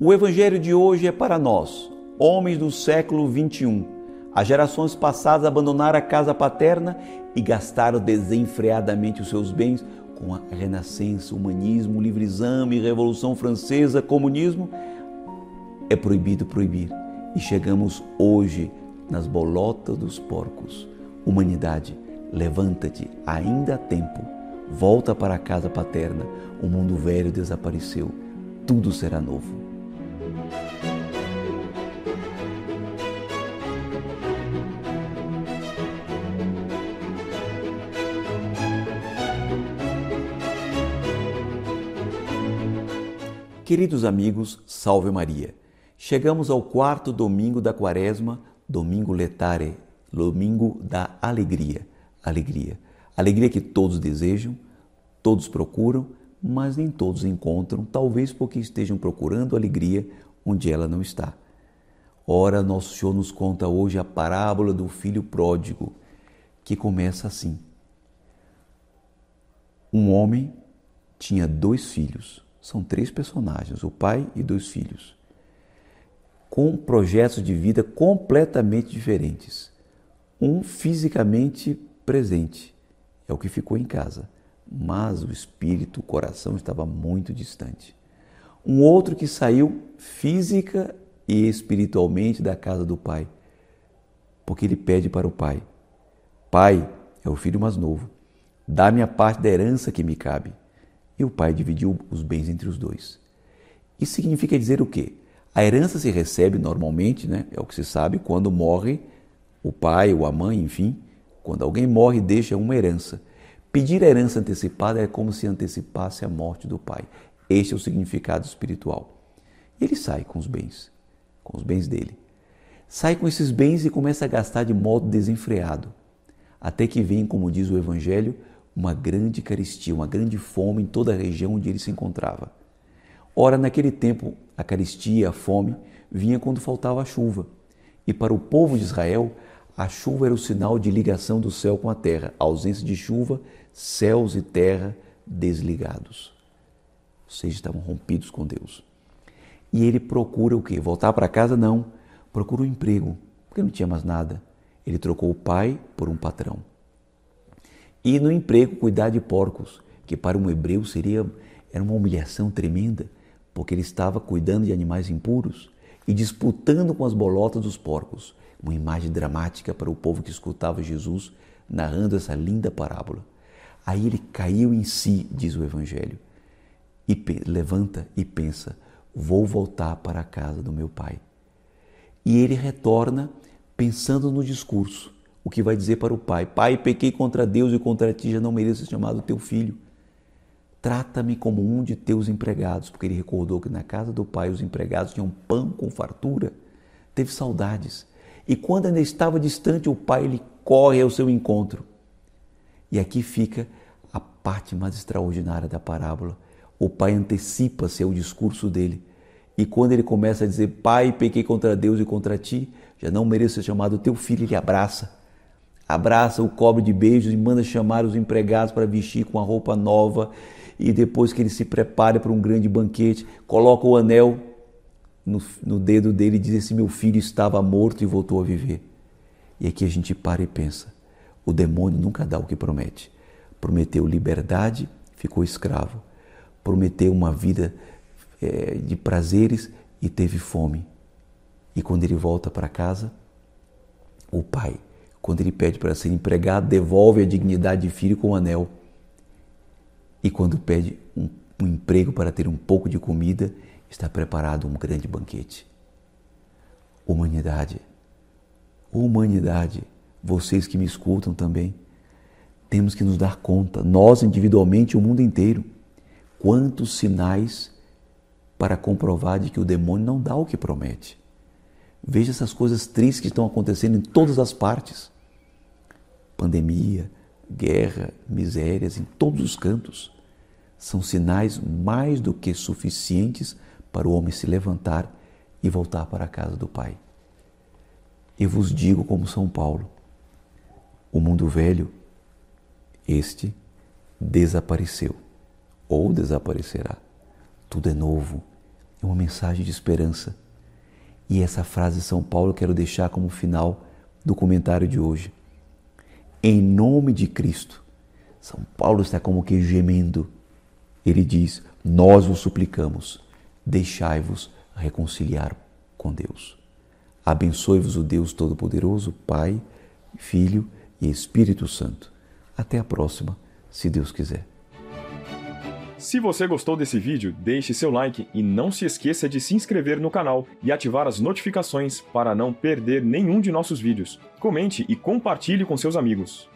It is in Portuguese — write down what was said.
O Evangelho de hoje é para nós, homens do século 21. As gerações passadas abandonaram a casa paterna e gastaram desenfreadamente os seus bens com a renascença, humanismo, livre-exame, revolução francesa, comunismo. É proibido proibir. E chegamos hoje nas bolotas dos porcos. Humanidade, levanta-te, ainda há tempo. Volta para a casa paterna. O mundo velho desapareceu. Tudo será novo. Queridos amigos, salve Maria. Chegamos ao quarto domingo da quaresma, domingo letare, domingo da alegria. Alegria. Alegria que todos desejam, todos procuram, mas nem todos encontram, talvez porque estejam procurando alegria onde ela não está. Ora, nosso Senhor nos conta hoje a parábola do filho pródigo, que começa assim. Um homem tinha dois filhos são três personagens, o pai e dois filhos, com projetos de vida completamente diferentes. Um fisicamente presente, é o que ficou em casa, mas o espírito, o coração estava muito distante. Um outro que saiu física e espiritualmente da casa do pai, porque ele pede para o pai: Pai, é o filho mais novo, dá-me a parte da herança que me cabe. E o pai dividiu os bens entre os dois. Isso significa dizer o quê? A herança se recebe normalmente, né? é o que se sabe, quando morre o pai ou a mãe, enfim, quando alguém morre, deixa uma herança. Pedir herança antecipada é como se antecipasse a morte do pai. Este é o significado espiritual. Ele sai com os bens, com os bens dele. Sai com esses bens e começa a gastar de modo desenfreado, até que vem, como diz o Evangelho, uma grande caristia, uma grande fome em toda a região onde ele se encontrava. Ora, naquele tempo, a caristia, a fome, vinha quando faltava a chuva. E para o povo de Israel, a chuva era o sinal de ligação do céu com a terra. A ausência de chuva, céus e terra desligados. Ou seja, estavam rompidos com Deus. E ele procura o quê? Voltar para casa? Não. Procura um emprego, porque não tinha mais nada. Ele trocou o pai por um patrão. E no emprego, cuidar de porcos, que para um hebreu seria era uma humilhação tremenda, porque ele estava cuidando de animais impuros e disputando com as bolotas dos porcos. Uma imagem dramática para o povo que escutava Jesus narrando essa linda parábola. Aí ele caiu em si, diz o Evangelho, e levanta e pensa: vou voltar para a casa do meu pai. E ele retorna pensando no discurso o que vai dizer para o pai: Pai, pequei contra Deus e contra ti, já não mereço ser chamado teu filho. Trata-me como um de teus empregados, porque ele recordou que na casa do pai os empregados tinham pão com fartura. Teve saudades. E quando ainda estava distante, o pai lhe corre ao seu encontro. E aqui fica a parte mais extraordinária da parábola. O pai antecipa-se ao discurso dele. E quando ele começa a dizer, Pai, pequei contra Deus e contra ti, já não mereço ser chamado teu filho, ele abraça abraça, o cobre de beijos e manda chamar os empregados para vestir com a roupa nova. E depois que ele se prepara para um grande banquete, coloca o anel no, no dedo dele e diz: Esse meu filho estava morto e voltou a viver. E aqui a gente para e pensa: o demônio nunca dá o que promete. Prometeu liberdade, ficou escravo. Prometeu uma vida é, de prazeres e teve fome. E quando ele volta para casa, o pai quando ele pede para ser empregado, devolve a dignidade de filho com o anel. E quando pede um, um emprego para ter um pouco de comida, está preparado um grande banquete. Humanidade, humanidade, vocês que me escutam também, temos que nos dar conta, nós individualmente e o mundo inteiro, quantos sinais para comprovar de que o demônio não dá o que promete. Veja essas coisas tristes que estão acontecendo em todas as partes. Pandemia, guerra, misérias em todos os cantos. São sinais mais do que suficientes para o homem se levantar e voltar para a casa do Pai. Eu vos digo como São Paulo, o mundo velho, este desapareceu ou desaparecerá. Tudo é novo É uma mensagem de esperança. E essa frase de São Paulo eu quero deixar como final do comentário de hoje. Em nome de Cristo. São Paulo está como que gemendo. Ele diz: Nós vos suplicamos, deixai-vos reconciliar com Deus. Abençoe-vos o Deus Todo-Poderoso, Pai, Filho e Espírito Santo. Até a próxima, se Deus quiser. Se você gostou desse vídeo, deixe seu like e não se esqueça de se inscrever no canal e ativar as notificações para não perder nenhum de nossos vídeos. Comente e compartilhe com seus amigos.